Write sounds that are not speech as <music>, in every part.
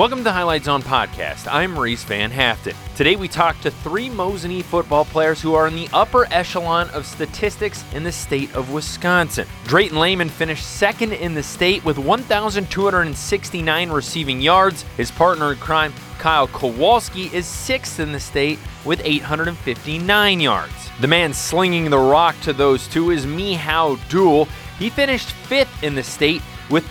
Welcome to Highlight Zone podcast. I'm Maurice Van Haften. Today we talk to three Mosinee football players who are in the upper echelon of statistics in the state of Wisconsin. Drayton Lehman finished second in the state with 1,269 receiving yards. His partner in crime, Cyle Kowalski, is sixth in the state with 859 yards. The man slinging the rock to those two is Mihao Duel. He finished fifth in the state with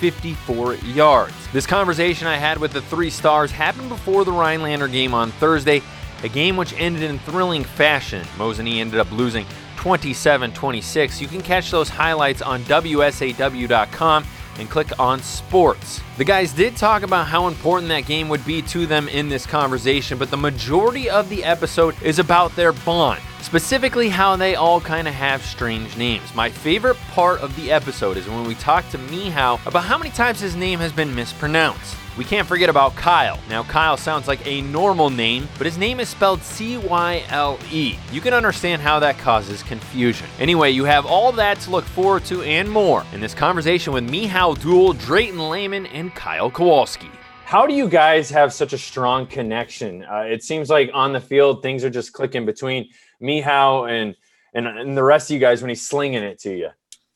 2,054 yards. This conversation I had with the three stars happened before the Rhinelander game on Thursday, a game which ended in thrilling fashion. Mosinee ended up losing 27 26. You can catch those highlights on WSAW.com and click on sports. The guys did talk about how important that game would be to them in this conversation, but the majority of the episode is about their bond, specifically how they all kind of have strange names. My favorite part of the episode is when we talk to Mihao about how many times his name has been mispronounced. We can't forget about Cyle. Now, Cyle sounds like a normal name, but his name is spelled C Y L E. You can understand how that causes confusion. Anyway, you have all that to look forward to and more in this conversation with Mihao Duel, Drayton Lehman, and Cyle Kowalski. How do you guys have such a strong connection? Uh, it seems like on the field, things are just clicking between Mihao and, and, and the rest of you guys when he's slinging it to you.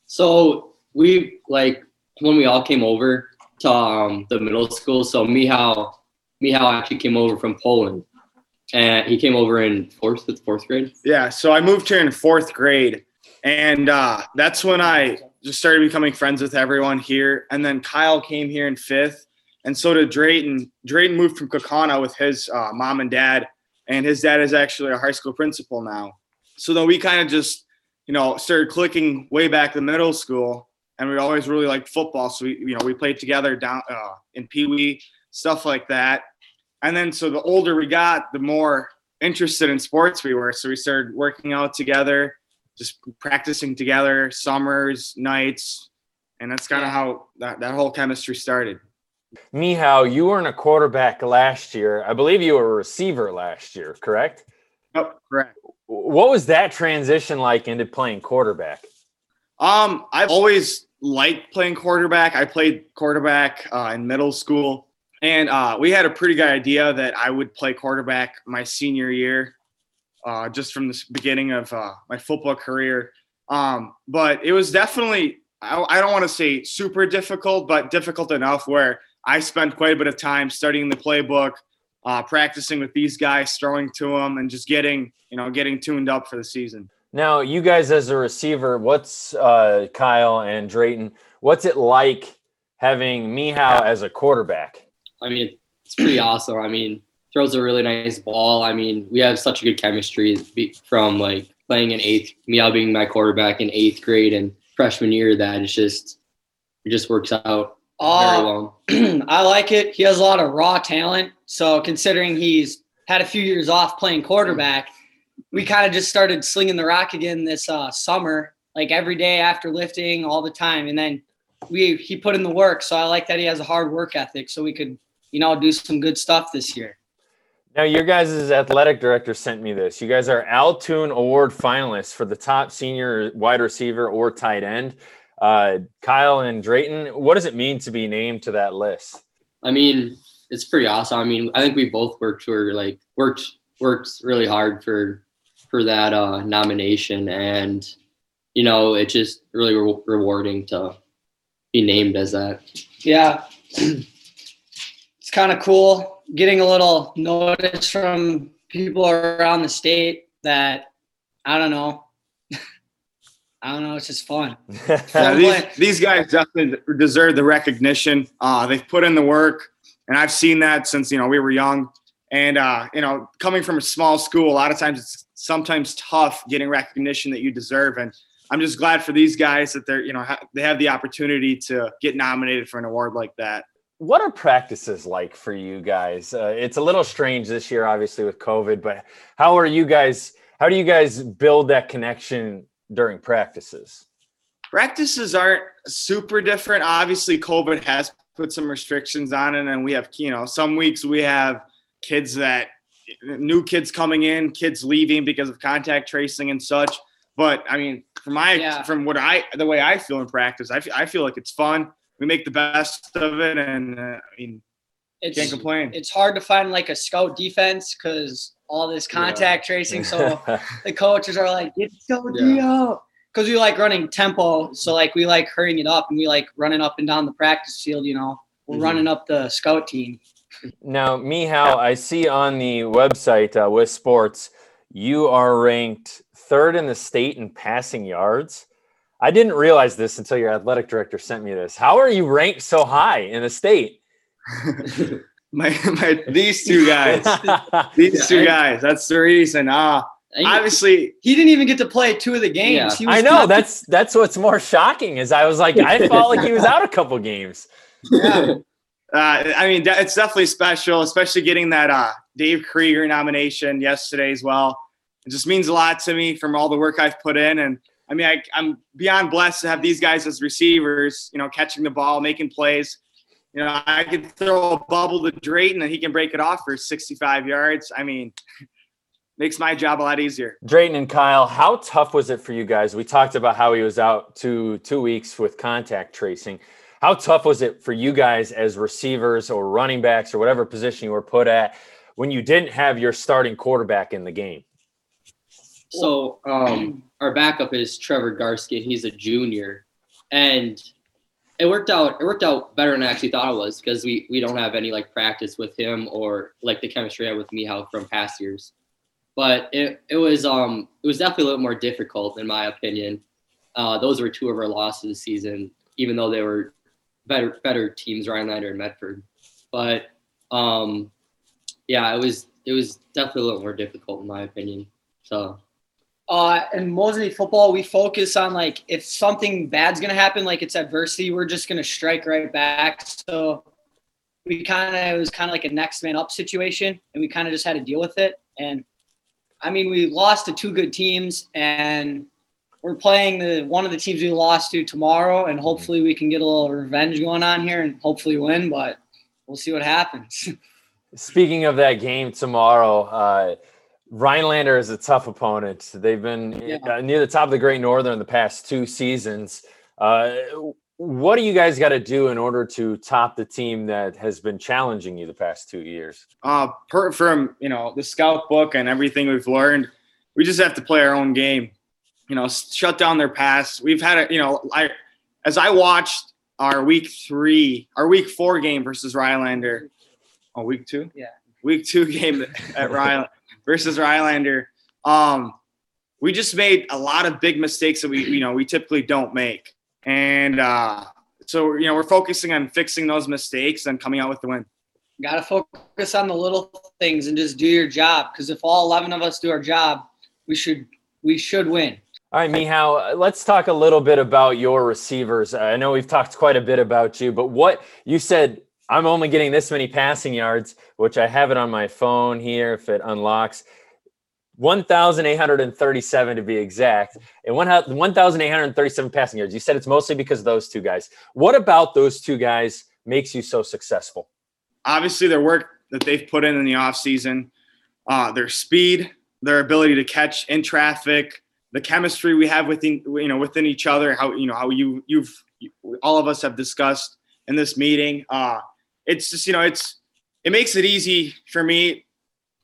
So we like when we all came over to um, the middle school. So Mihao, Mihao actually came over from Poland, and he came over in fourth, it's fourth grade. Yeah, so I moved here in fourth grade, and uh, that's when I just started becoming friends with everyone here. And then Cyle came here in fifth, and so did Drayton. Drayton moved from Kaukauna with his uh, mom and dad, and his dad is actually a high school principal now. So then we kind of just, you know, started clicking way back in middle school and we always really liked football. So we, you know, we played together down uh, in Pee Wee, stuff like that. And then so the older we got, the more interested in sports we were. So we started working out together, just practicing together, summers, nights, and that's kind of how that, that whole chemistry started. Mihao, you weren't a quarterback last year. I believe you were a receiver last year, correct? Yep, correct. What was that transition like into playing quarterback? Um, I've always liked playing quarterback. I played quarterback uh, in middle school, and uh, we had a pretty good idea that I would play quarterback my senior year, uh, just from the beginning of uh, my football career. Um, but it was definitely, I, I don't want to say super difficult, but difficult enough where I spent quite a bit of time studying the playbook, uh, practicing with these guys, throwing to them, and just getting, you know, getting tuned up for the season. Now, you guys as a receiver, what's uh, Cyle and Drayton? What's it like having Mihao as a quarterback? I mean, it's pretty awesome. I mean, throws a really nice ball. I mean, we have such a good chemistry from like playing in eighth, Mihao being my quarterback in eighth grade and freshman year. That it's just it just works out uh, very well. <clears throat> I like it. He has a lot of raw talent. So considering he's had a few years off playing quarterback we kind of just started slinging the rock again this uh, summer, like every day after lifting, all the time. And then we he put in the work, so I like that he has a hard work ethic, so we could you know do some good stuff this year. Now, your guys' athletic director sent me this. You guys are Al Toon Award finalists for the top senior wide receiver or tight end. Uh, Cyle and Drayton, what does it mean to be named to that list? I mean, it's pretty awesome. I mean, I think we both worked for like worked worked really hard for for that uh, nomination, and you know, it's just really re- rewarding to be named as that. Yeah, it's kind of cool getting a little notice from people around the state that I don't know. <laughs> I don't know. It's just fun. <laughs> yeah, these, these guys definitely deserve the recognition. Uh, they've put in the work, and I've seen that since you know we were young. And uh, you know, coming from a small school, a lot of times it's sometimes tough getting recognition that you deserve. And I'm just glad for these guys that they're, you know, ha- they have the opportunity to get nominated for an award like that. What are practices like for you guys? Uh, it's a little strange this year, obviously with COVID, but how are you guys? How do you guys build that connection during practices? Practices aren't super different. Obviously, COVID has put some restrictions on it, and we have, you know, some weeks we have kids that new kids coming in, kids leaving because of contact tracing and such. But I mean, from my yeah. from what I the way I feel in practice, I feel, I feel like it's fun. We make the best of it, and uh, I mean, it's Can't complain. it's hard to find like a scout defense because all this contact tracing. So <laughs> the coaches are like, get scout D out. Because we like running tempo. So like we like hurrying it up and we like running up and down the practice field, you know. We're Mhm. running up the scout team. Now, Mihal, I see on the website uh, with sports, you are ranked third in the state in passing yards. I didn't realize this until your athletic director sent me this. How are you ranked so high in the state? <laughs> my, my these two guys, <laughs> these Yeah, two and- guys. That's the reason. Uh And obviously, He didn't even get to play two of the games. Yeah. He was I know that's that's what's more shocking is I was like I felt like he was <laughs> out a couple games. Yeah. Uh, I mean, it's definitely special, especially getting that uh, Dave Krieger nomination yesterday as well. It just means a lot to me from all the work I've put in, and I mean, I, I'm beyond blessed to have these guys as receivers. You know, catching the ball, making plays. You know, I could throw a bubble to Drayton and he can break it off for 65 yards. I mean, <laughs> makes my job a lot easier. Drayton and Cyle, how tough was it for you guys? We talked about how he was out two two weeks with contact tracing. How tough was it for you guys as receivers or running backs or whatever position you were put at when you didn't have your starting quarterback in the game? So um, our backup is Trevor Garsky, and he's a junior, and it worked out. It worked out better than I actually thought it was because we we don't have any like practice with him or like the chemistry I had with Mihal from past years. But it it was um it was definitely a little more difficult in my opinion. Uh, those were two of our losses this season, even though they were better better teams, Rhinelander and Medford. But um, yeah, it was it was definitely a little more difficult in my opinion. So Uh, in Mosinee football, we focus on like if something bad's gonna happen, like it's adversity, we're just gonna strike right back. So we kind of it was kind of like a next man up situation, and we kind of just had to deal with it. And I mean, we lost to two good teams, and we're playing the one of the teams we lost to tomorrow, and hopefully we can get a little revenge going on here and hopefully win. But we'll see what happens. <laughs> Speaking of that game tomorrow, uh, Rhinelander is a tough opponent. They've been Yeah. uh, near the top of the Great Northern the past two seasons. Uh, what do you guys got to do in order to top the team that has been challenging you the past two years? uh, per, from you know the scout book and everything we've learned, we just have to play our own game. You know, shut down their pass. We've had a you know, I as I watched our week three, our week four game versus Rhinelander. Oh, week two. Yeah. Week two game at Ryland <laughs> versus Rhinelander. Um, we just made a lot of big mistakes that we you know we typically don't make, and uh, so you know we're focusing on fixing those mistakes and coming out with the win. Got to focus on the little things and just do your job. Because if all eleven of us do our job, we should we should win. All right, Mihao, let's talk a little bit about your receivers. I know we've talked quite a bit about you, but what you said, I'm only getting this many passing yards, which I have it on my phone here if it unlocks. 1,837 to be exact, and 1,837 passing yards. You said it's mostly because of those two guys. What about those two guys makes you so successful? obviously their work that they've put in in the offseason, uh, their speed, their ability to catch in traffic, the chemistry we have within you know within each other, how you know how you you've all of us have discussed in this meeting. Uh, it's just you know it's it makes it easy for me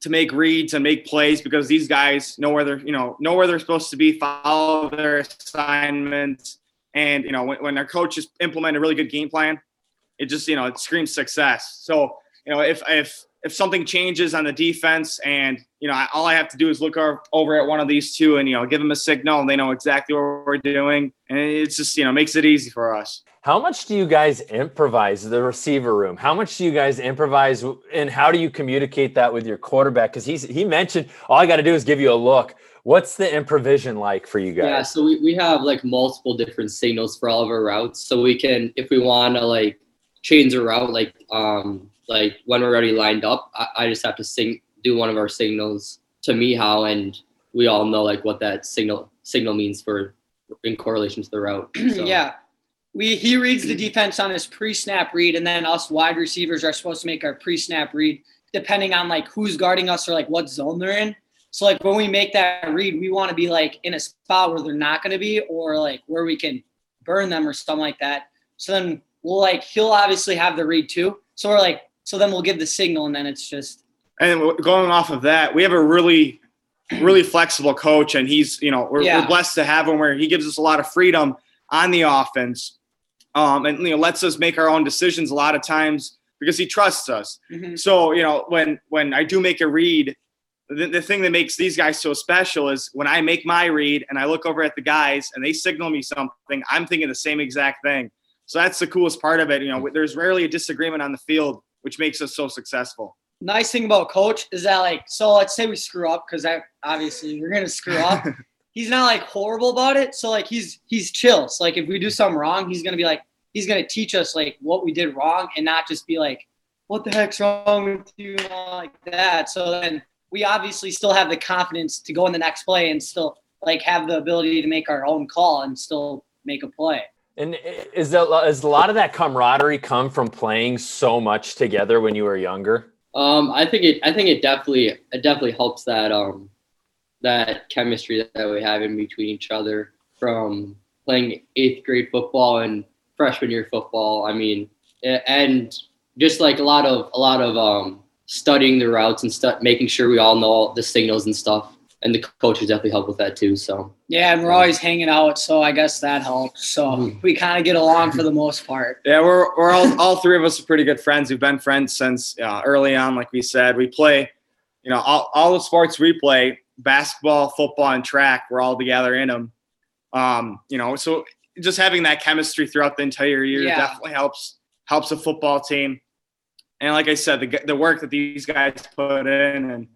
to make reads and make plays because these guys know where they're you know know where they're supposed to be, follow their assignments, and you know when, when their coaches implement a really good game plan, it just you know it screams success. So you know if if if something changes on the defense and you know I, all I have to do is look over, over at one of these two and you know give them a signal and they know exactly what we're doing and it's just you know makes it easy for us. How much do you guys improvise the receiver room? How much do you guys improvise, and how do you communicate that with your quarterback? Because he's he mentioned all I got to do is give you a look. What's the improvisation like for you guys? Yeah, so we, we have like multiple different signals for all of our routes. So we can, if we want to like change a route, like um like when we're already lined up, I, I just have to sing do one of our signals to Mihao, and we all know like what that signal signal means for in correlation to the route. <clears throat> So, yeah. We he reads the defense on his pre-snap read, and then us wide receivers are supposed to make our pre-snap read depending on like who's guarding us or like what zone they're in. So like when we make that read, we want to be like in a spot where they're not going to be, or like where we can burn them or something like that. So then we'll like he'll obviously have the read too. So we're like So then we'll give the signal, and then it's just And going off of that, we have a really, really flexible coach, and he's, you know, we're, Yeah. we're blessed to have him where he gives us a lot of freedom on the offense, um, and you know, lets us make our own decisions a lot of times because he trusts us. mhm. So you know, when when I do make a read, the, the thing that makes these guys so special is when I make my read and I look over at the guys and they signal me something, I'm thinking the same exact thing. So that's the coolest part of it. You know, there's rarely a disagreement on the field, which makes us so successful. nice thing about coach is that like so let's say we screw up because I obviously we're gonna screw up. <laughs> he's not like horrible about it. So like he's he's chill. So like if we do something wrong, he's gonna be like he's gonna teach us like what we did wrong and not just be like, what the heck's wrong with you and all like that. So then we obviously still have the confidence to go in the next play and still like have the ability to make our own call and still make a play. And is that is a lot of that camaraderie come from playing so much together when you were younger? Um, I think it. I think it definitely. It definitely helps that um, that chemistry that we have in between each other from playing eighth grade football and freshman year football. I mean, and just like a lot of a lot of um, studying the routes and stuff, making sure we all know the signals and stuff. And the coaches definitely help with that too. So Yeah, and we're always hanging out, so I guess that helps. So Mhm. we kind of get along for the most part. <laughs> Yeah, we're, we're all, all three of us are pretty good friends. We've been friends since uh, early on, like we said. We play, you know, all, all the sports we play basketball, football, and track, we're all together in them. Um, you know, so just having that chemistry throughout the entire year Yeah. definitely helps helps a football team. And like I said, the, the work that these guys put in, and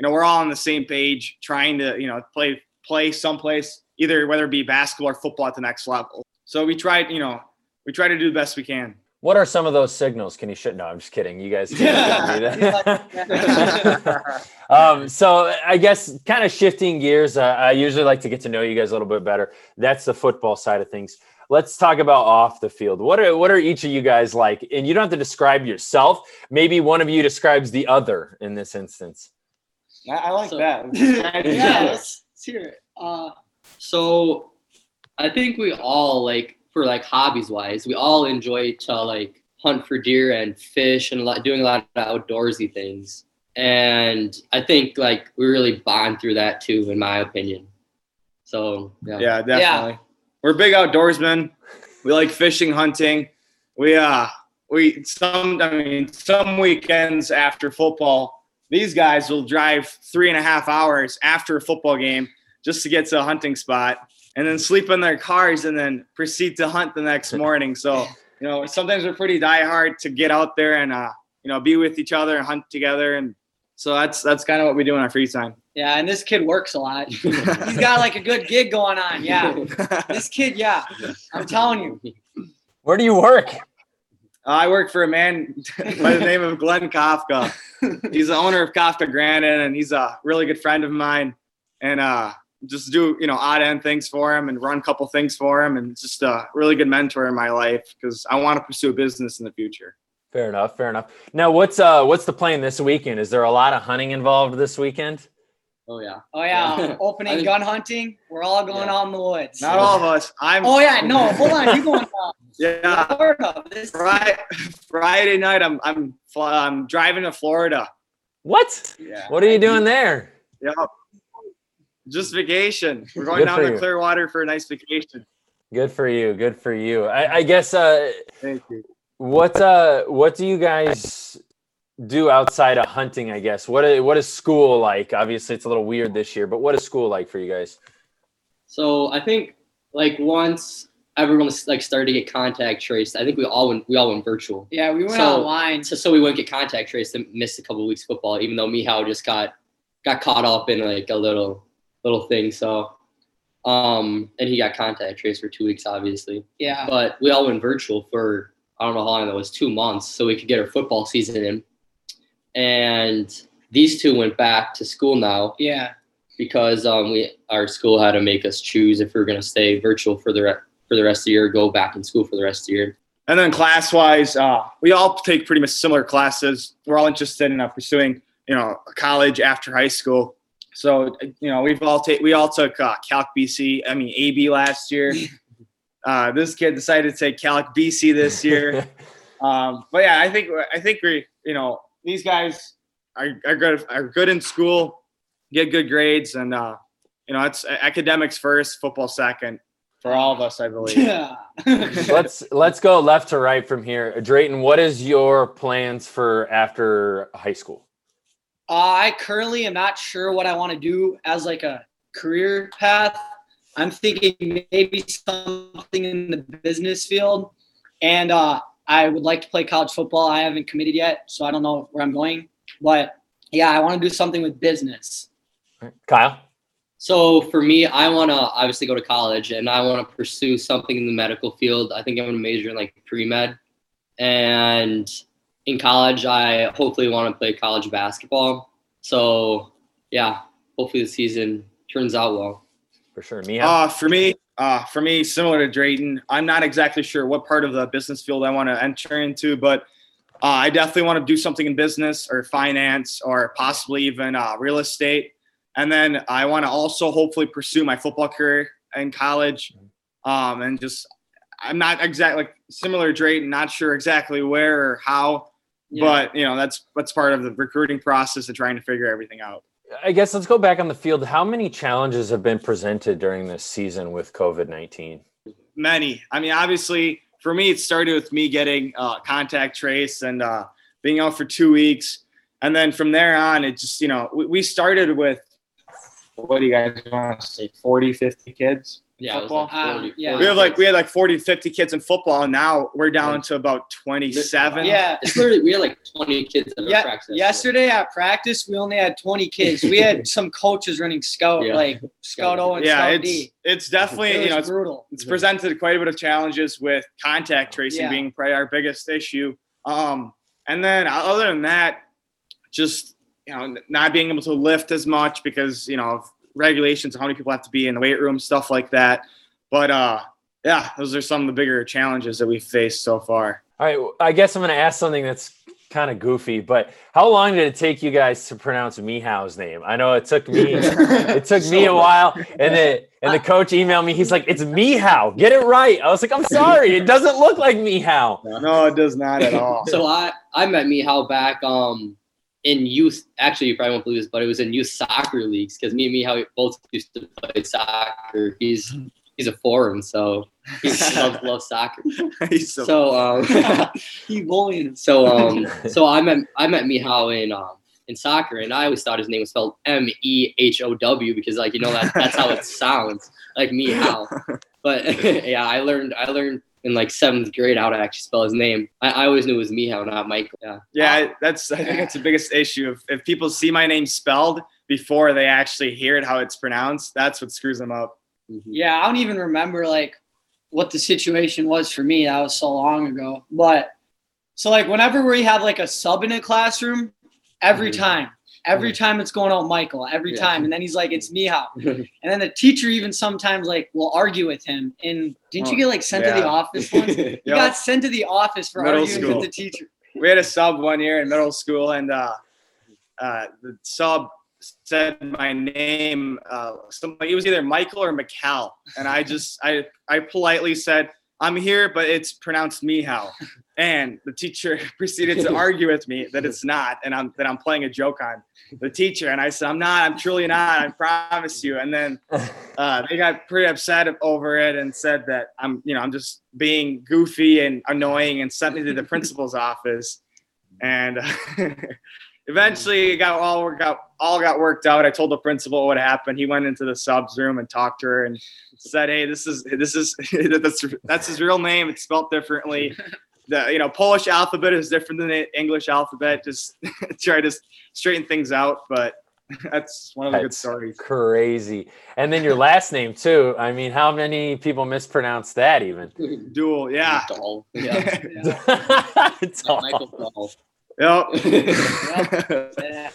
you know, we're all on the same page, trying to you know play play someplace, either whether it be basketball or football at the next level. So we tried, you know, we try to do the best we can. What are some of those signals? Can you shit? No, I'm just kidding. You guys can't <laughs> do that. <laughs> um, so I guess kind of shifting gears. Uh, I usually like to get to know you guys a little bit better. That's the football side of things. Let's talk about off the field. What are what are each of you guys like? And you don't have to describe yourself. Maybe one of you describes the other in this instance. I, I like So- that. <laughs> yeah, let's, <laughs> let's hear it. Uh, So I think we all like for like hobbies wise, we all enjoy to like hunt for deer and fish and a lot, doing a lot of outdoorsy things. And I think like we really bond through that too, in my opinion. So yeah. Yeah, definitely. We're big outdoorsmen. We like fishing, hunting. We uh we some I mean some weekends after football, these guys will drive three and a half hours after a football game just to get to a hunting spot and then sleep in their cars and then proceed to hunt the next <laughs> morning. So, you know, sometimes we're pretty diehard to get out there and uh, you know, be with each other and hunt together and so that's that's kind of what we do in our free time. yeah, and this kid works a lot. <laughs> He's got like a good gig going on. Yeah, <laughs> this kid, yeah, I'm telling you. Where do you work? I work for a man <laughs> by the name of Glenn Kafka. <laughs> He's the owner of Kafka Granite, and he's a really good friend of mine. And uh, just do you know odd end things for him, and run a couple things for him, and just a really good mentor in my life because I want to pursue a business in the future. Fair enough. Fair enough. Now, what's uh what's the plan this weekend? Is there a lot of hunting involved this weekend? Oh yeah. Oh yeah, Yeah. opening <laughs> I- gun hunting. We're all going Yeah. out in the woods. Not all of us. I'm. Oh yeah, no, <laughs> hold on. You going uh, Yeah. Florida? This Friday, Friday night, I'm I'm I'm driving to Florida. What? Yeah. What are you doing there? Yep. Just vacation. We're going Good down to you. Clearwater for a nice vacation. Good for you. Good for you. I, I guess uh Thank you. what uh what do you guys do outside of hunting, I guess? What i- what is school like? Obviously it's a little weird this year, but what is school like for you guys? So I think like once everyone like started to get contact traced, I think we all went we all went virtual. Yeah, we went So- online. So, so we wouldn't get contact traced and missed a couple of weeks of football, even though Mihao just got got caught up in like a little little thing. So um and he got contact traced for two weeks obviously. Yeah, But we all went virtual for I don't know how long that was, two months, so we could get our football season in. And these two went back to school now yeah, because um we our school had to make us choose if we are gonna stay virtual for the re- for the rest of the year, or go back in school for the rest of the year. And then class wise, uh, we all take pretty much similar classes. We're all interested in uh, pursuing, you know, college after high school. So, you know, we've all take we all took uh, Calc BC, I mean AB last year. <laughs> Uh, this kid decided to take Calc BC this year. <laughs> Um, but yeah, I think I think we you know these guys are, are good are good in school, get good grades, and uh, you know it's academics first, football second for all of us, I believe. Yeah. <laughs> let's let's go left to right from here. Drayton, what is your plans for after high school? Uh, I currently am not sure what I want to do as like a career path. I'm thinking maybe something in the business field, and uh, I would like to play college football. I haven't committed yet, so I don't know where I'm going. But yeah, I want to do something with business. Cyle? So for me, I want to obviously go to college and I want to pursue something in the medical field. I think I'm going to major in like pre med. And in college, I hopefully want to play college basketball. So yeah, hopefully the season turns out well. For sure. Me? Uh, for me, uh, for me, similar to Drayton, I'm not exactly sure what part of the business field I want to enter into, but uh, I definitely want to do something in business or finance or possibly even uh, real estate. And then I want to also hopefully pursue my football career in college. Um, and just, I'm not exactly like similar to Drayton, not sure exactly where or how, Yeah. but you know, that's, that's part of the recruiting process and trying to figure everything out. I guess let's go back on the field. How many challenges have been presented during this season with COVID 19? many. I mean, obviously, for me, it started with me getting uh, contact trace and uh, being out for two weeks. And then from there on, it just, you know, we, we started with, what do you guys want to say, 40, 50 kids? Yeah, Football? like 40, Uh, yeah. We have like, we had like 40, 50 kids in football. And now we're down to about 27. Yeah. <laughs> It's literally we had like 20 kids at our Yeah, practice. yesterday at practice, we only had 20 kids. We had <laughs> some coaches running scout, Yeah. like scout O and Yeah, scout it's, D. it's definitely, It you know, it's, brutal. it's presented quite a bit of challenges with contact tracing Yeah. being probably our biggest issue. Um, and then other than that, just you know, not being able to lift as much because you know of regulations, how many people have to be in the weight room, stuff like that. But uh, yeah, those are some of the bigger challenges that we've faced so far. All right. I guess I'm going to ask something that's kind of goofy, but how long did it take you guys to pronounce Mihaw's name? I know it took me <laughs> it took me a while and the and the coach emailed me he's like it's Mihao get it right i was like i'm sorry it doesn't look like Mihao No, it does not at all. So I I met Mihal back um in youth. Actually, you probably won't believe this, but it was in youth soccer leagues because me and Mihal both used to play soccer. He's he's a foreign, so he <laughs> loves, loves soccer. <laughs> He's so- So um <laughs> He bullying so um so I met I met Mihal in um in soccer, and I always thought his name was spelled M E H O W because like you know that that's how it sounds like Mihal. But yeah, I learned I learned in like seventh grade how to actually spell his name. I, I always knew it was Mihal, not Michael. Yeah. yeah, that's I think that's the biggest issue. If, if people see my name spelled before they actually hear it how it's pronounced, that's what screws them up. Mhm. Yeah, I don't even remember like what the situation was for me. That was so long ago. But so like whenever we have like a sub in a classroom, every Mhm. time, every time it's going out Michael, every Yeah. time, and then he's like, "It's Mihal," <laughs> and then the teacher even sometimes like will argue with him. And didn't you Oh, get like sent to the office once? <laughs> You Yep. got sent to the office for Middle arguing school. with the teacher. we had a sub one year in middle school and uh, uh, the sub said my name uh, something it was either michael or mccal and i just i i politely said i'm here but it's pronounced mihal and the teacher <laughs> proceeded to <laughs> argue with me that it's not and i'm that i'm playing a joke on the teacher and i said i'm not i'm truly not i promise you and then <laughs> uh, they got pretty upset over it and said that I'm, you know, I'm just being goofy and annoying and sent me to the principal's office. And eventually, it got all got all got worked out. I told the principal what happened. He went into the subs room and talked to her and said, "Hey, this is this is that's that's his real name. It's spelled differently." The you know Polish alphabet is different than the English alphabet. Just <laughs> try to straighten things out, but <laughs> that's one of the good stories. crazy and then your last name too i mean how many people mispronounce that even <laughs> Dual, yeah. Dahl. Yeah. It's all- Michael Dahl. Yep. Yeah.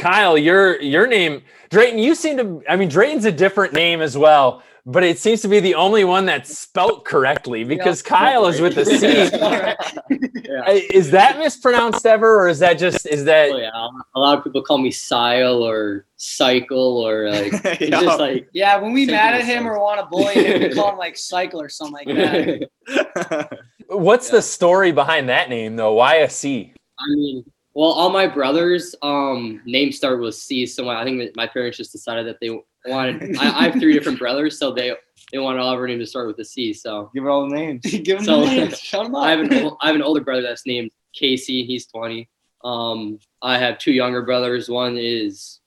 Cyle, your your name, Drayton. You seem to. I mean, Drayton's a different name as well, but it seems to be the only one that's spelt correctly because Cyle is with a C. <laughs> yeah. Is that mispronounced ever, or is that just is that? Oh, yeah. A lot of people call me Sile or Cycle or like <laughs> Yeah. just like Yeah, when we mad at him with or want to bully him, we call him <laughs> like cycle or something like that. What's the story behind that name though? Why a C? I mean, well, all my brothers' um names start with C. So my, I think my parents just decided that they wanted. I, I have three different brothers, so they they wanted all of our names to start with a C. So Give it all the names. <laughs> Give him So- the names. <laughs> Shut him up. I have an I have an older brother that's named Casey. He's 20. Um, I have two younger brothers. One is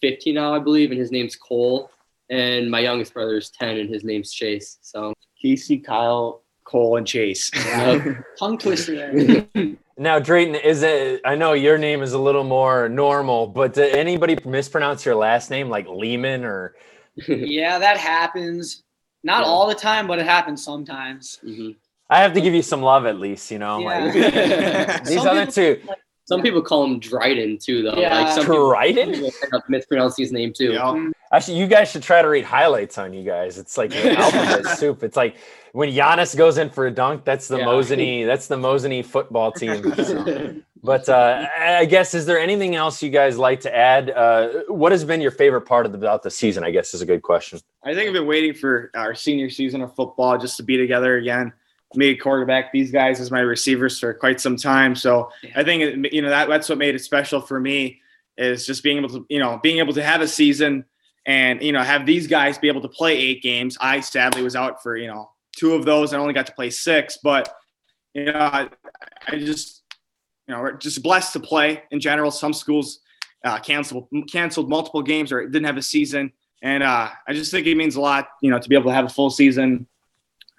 15 now, I believe, and his name's Cole. And my youngest brother is 10, and his name's Chase. So Casey, Cyle, Cole, and Chase. <laughs> Tongue twister there. Now, Drayton, is it? I know your name is a little more normal, but did anybody mispronounce your last name like Lehman or? <laughs> yeah, that happens. Not Yeah. all the time, but it happens sometimes. Mhm. I have to give you some love at least, you know. Like <laughs> <laughs> these Some other people- two, Some people call him Dryden too, though. Yeah. Like some people Dryden. end up mispronouncing his name too. Yeah. Actually, you guys should try to read highlights on you guys. It's like alphabet soup. It's like when Giannis goes in for a dunk, that's the Yeah. Mosinee, that's the Mosinee football <laughs> team. So, <laughs> But uh, I guess is there anything else you guys like to add? Uh, what has been your favorite part of the, about the season? I guess is a good question. I think I've been waiting for our senior season of football just to be together again. Me at quarterback, these guys as my receivers for quite some time. So I think you know that that's what made it special for me is just being able to you know being able to have a season and you know have these guys be able to play eight games. I sadly was out for you know two of those. I only got to play six, but you know I, I just you know we're just blessed to play in general. Some schools uh, canceled canceled multiple games or didn't have a season. And uh, I just think it means a lot, you know, to be able to have a full season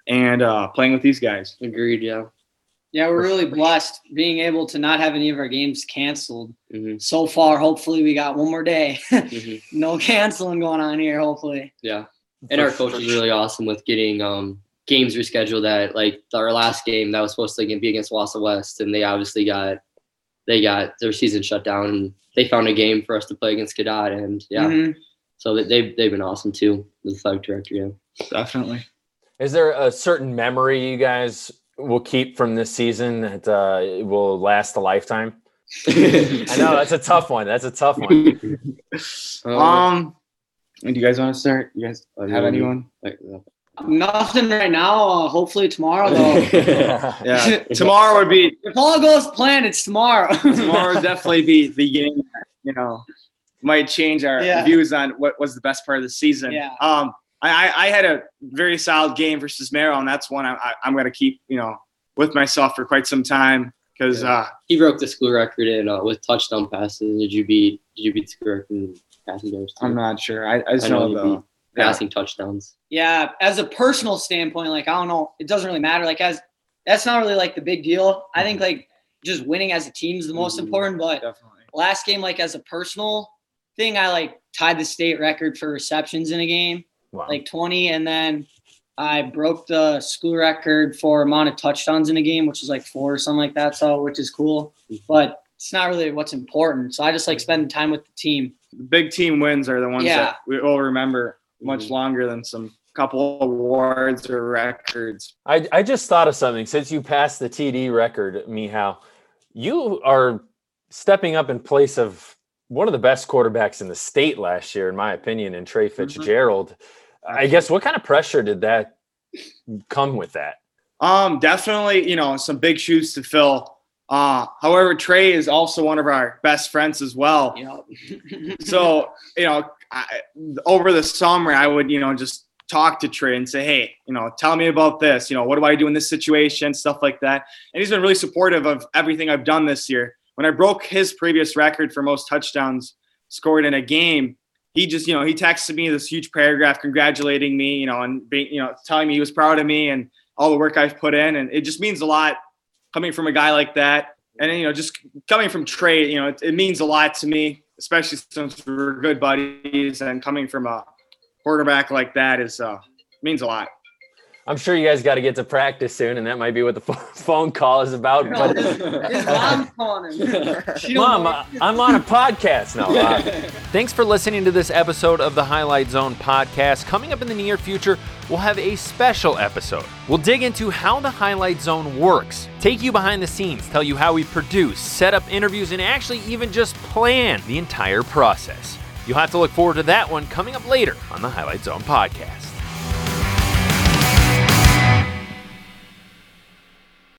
and uh, playing with these guys. Agreed. Yeah. Yeah, we're really blessed being able to not have any of our games canceled hmm so far. Hopefully, we got one more day. <laughs> hmm no canceling going on here. Hopefully. Yeah. And our coach is really awesome with getting um, games rescheduled. That like our last game that was supposed to be against Wausau West, and they obviously got they got their season shut down. And they found a game for us to play against Cadott, and yeah, Mhm. so they they've they've been awesome too. The athletic director, yeah. Definitely. Is there a certain memory you guys will keep from this season that uh, will last a lifetime? <laughs> I know that's a tough one. That's a tough one. Um, <laughs> Um, do you guys want to start? You guys have mean, anyone? like, Nothing right now. Uh, hopefully tomorrow though. <laughs> <laughs> Yeah, <laughs> tomorrow would be if all goes planned, it's tomorrow. tomorrow would definitely be the game. that, You know, might change our Yeah. views on what was the best part of the season. Yeah. Um, I, I I had a very solid game versus Merrill, and that's one I, I, I'm going to keep you know with myself for quite some time because uh, he broke the school record in uh, with touchdown passes. Did you beat Did you beat the school record in passing yards? I'm not sure. I, I just I know know, you the passing touchdowns. yeah, as a personal standpoint, like I don't know, it doesn't really matter. Like as that's not really like the big deal. I think like just winning as a team is the most Mhm. important. But definitely. last game, like as a personal thing, I like tied the state record for receptions in a game, Wow. like 20, and then I broke the school record for amount of touchdowns in a game, which is like four or something like that. So which is cool, but it's not really what's important. So I just like spending time with the team. The big team wins are the ones Yeah. that we all remember much Mhm. longer than some couple awards or records. I, I just thought of something. Since you passed the TD record, Mihal, you are stepping up in place of one of the best quarterbacks in the state last year, in my opinion, in Trey Fitzgerald. I guess what kind of pressure did that come with that? Um, definitely, you know, some big shoes to fill. Uh, however, Trey is also one of our best friends as well. You know, <laughs> So, you know, I, over the summer, I would, you know, just talk to Trey and say, hey, you know, tell me about this. You know, what do I do in this situation? Stuff like that. And he's been really supportive of everything I've done this year. When I broke his previous record for most touchdowns scored in a game, he just, you know, he texted me this huge paragraph congratulating me, you know, and being, you know, telling me he was proud of me and all the work I've put in. And it just means a lot coming from a guy like that. And, you know, just coming from Trey, you know, it, it means a lot to me, especially since we're good buddies and coming from a quarterback like that is, uh, means a lot. I'm sure you guys got to get to practice soon, and that might be what the <laughs> phone call is about. But <laughs> his mom's calling him. Mom, I- I'm on a podcast now. <laughs> Thanks for listening to this episode of the Highlight Zone podcast. Coming up in the near future, we'll have a special episode. We'll dig into how the Highlight Zone works, take you behind the scenes, tell you how we produce, set up interviews, and actually even just plan the entire process. You'll have to look forward to that one coming up later on the Highlight Zone podcast.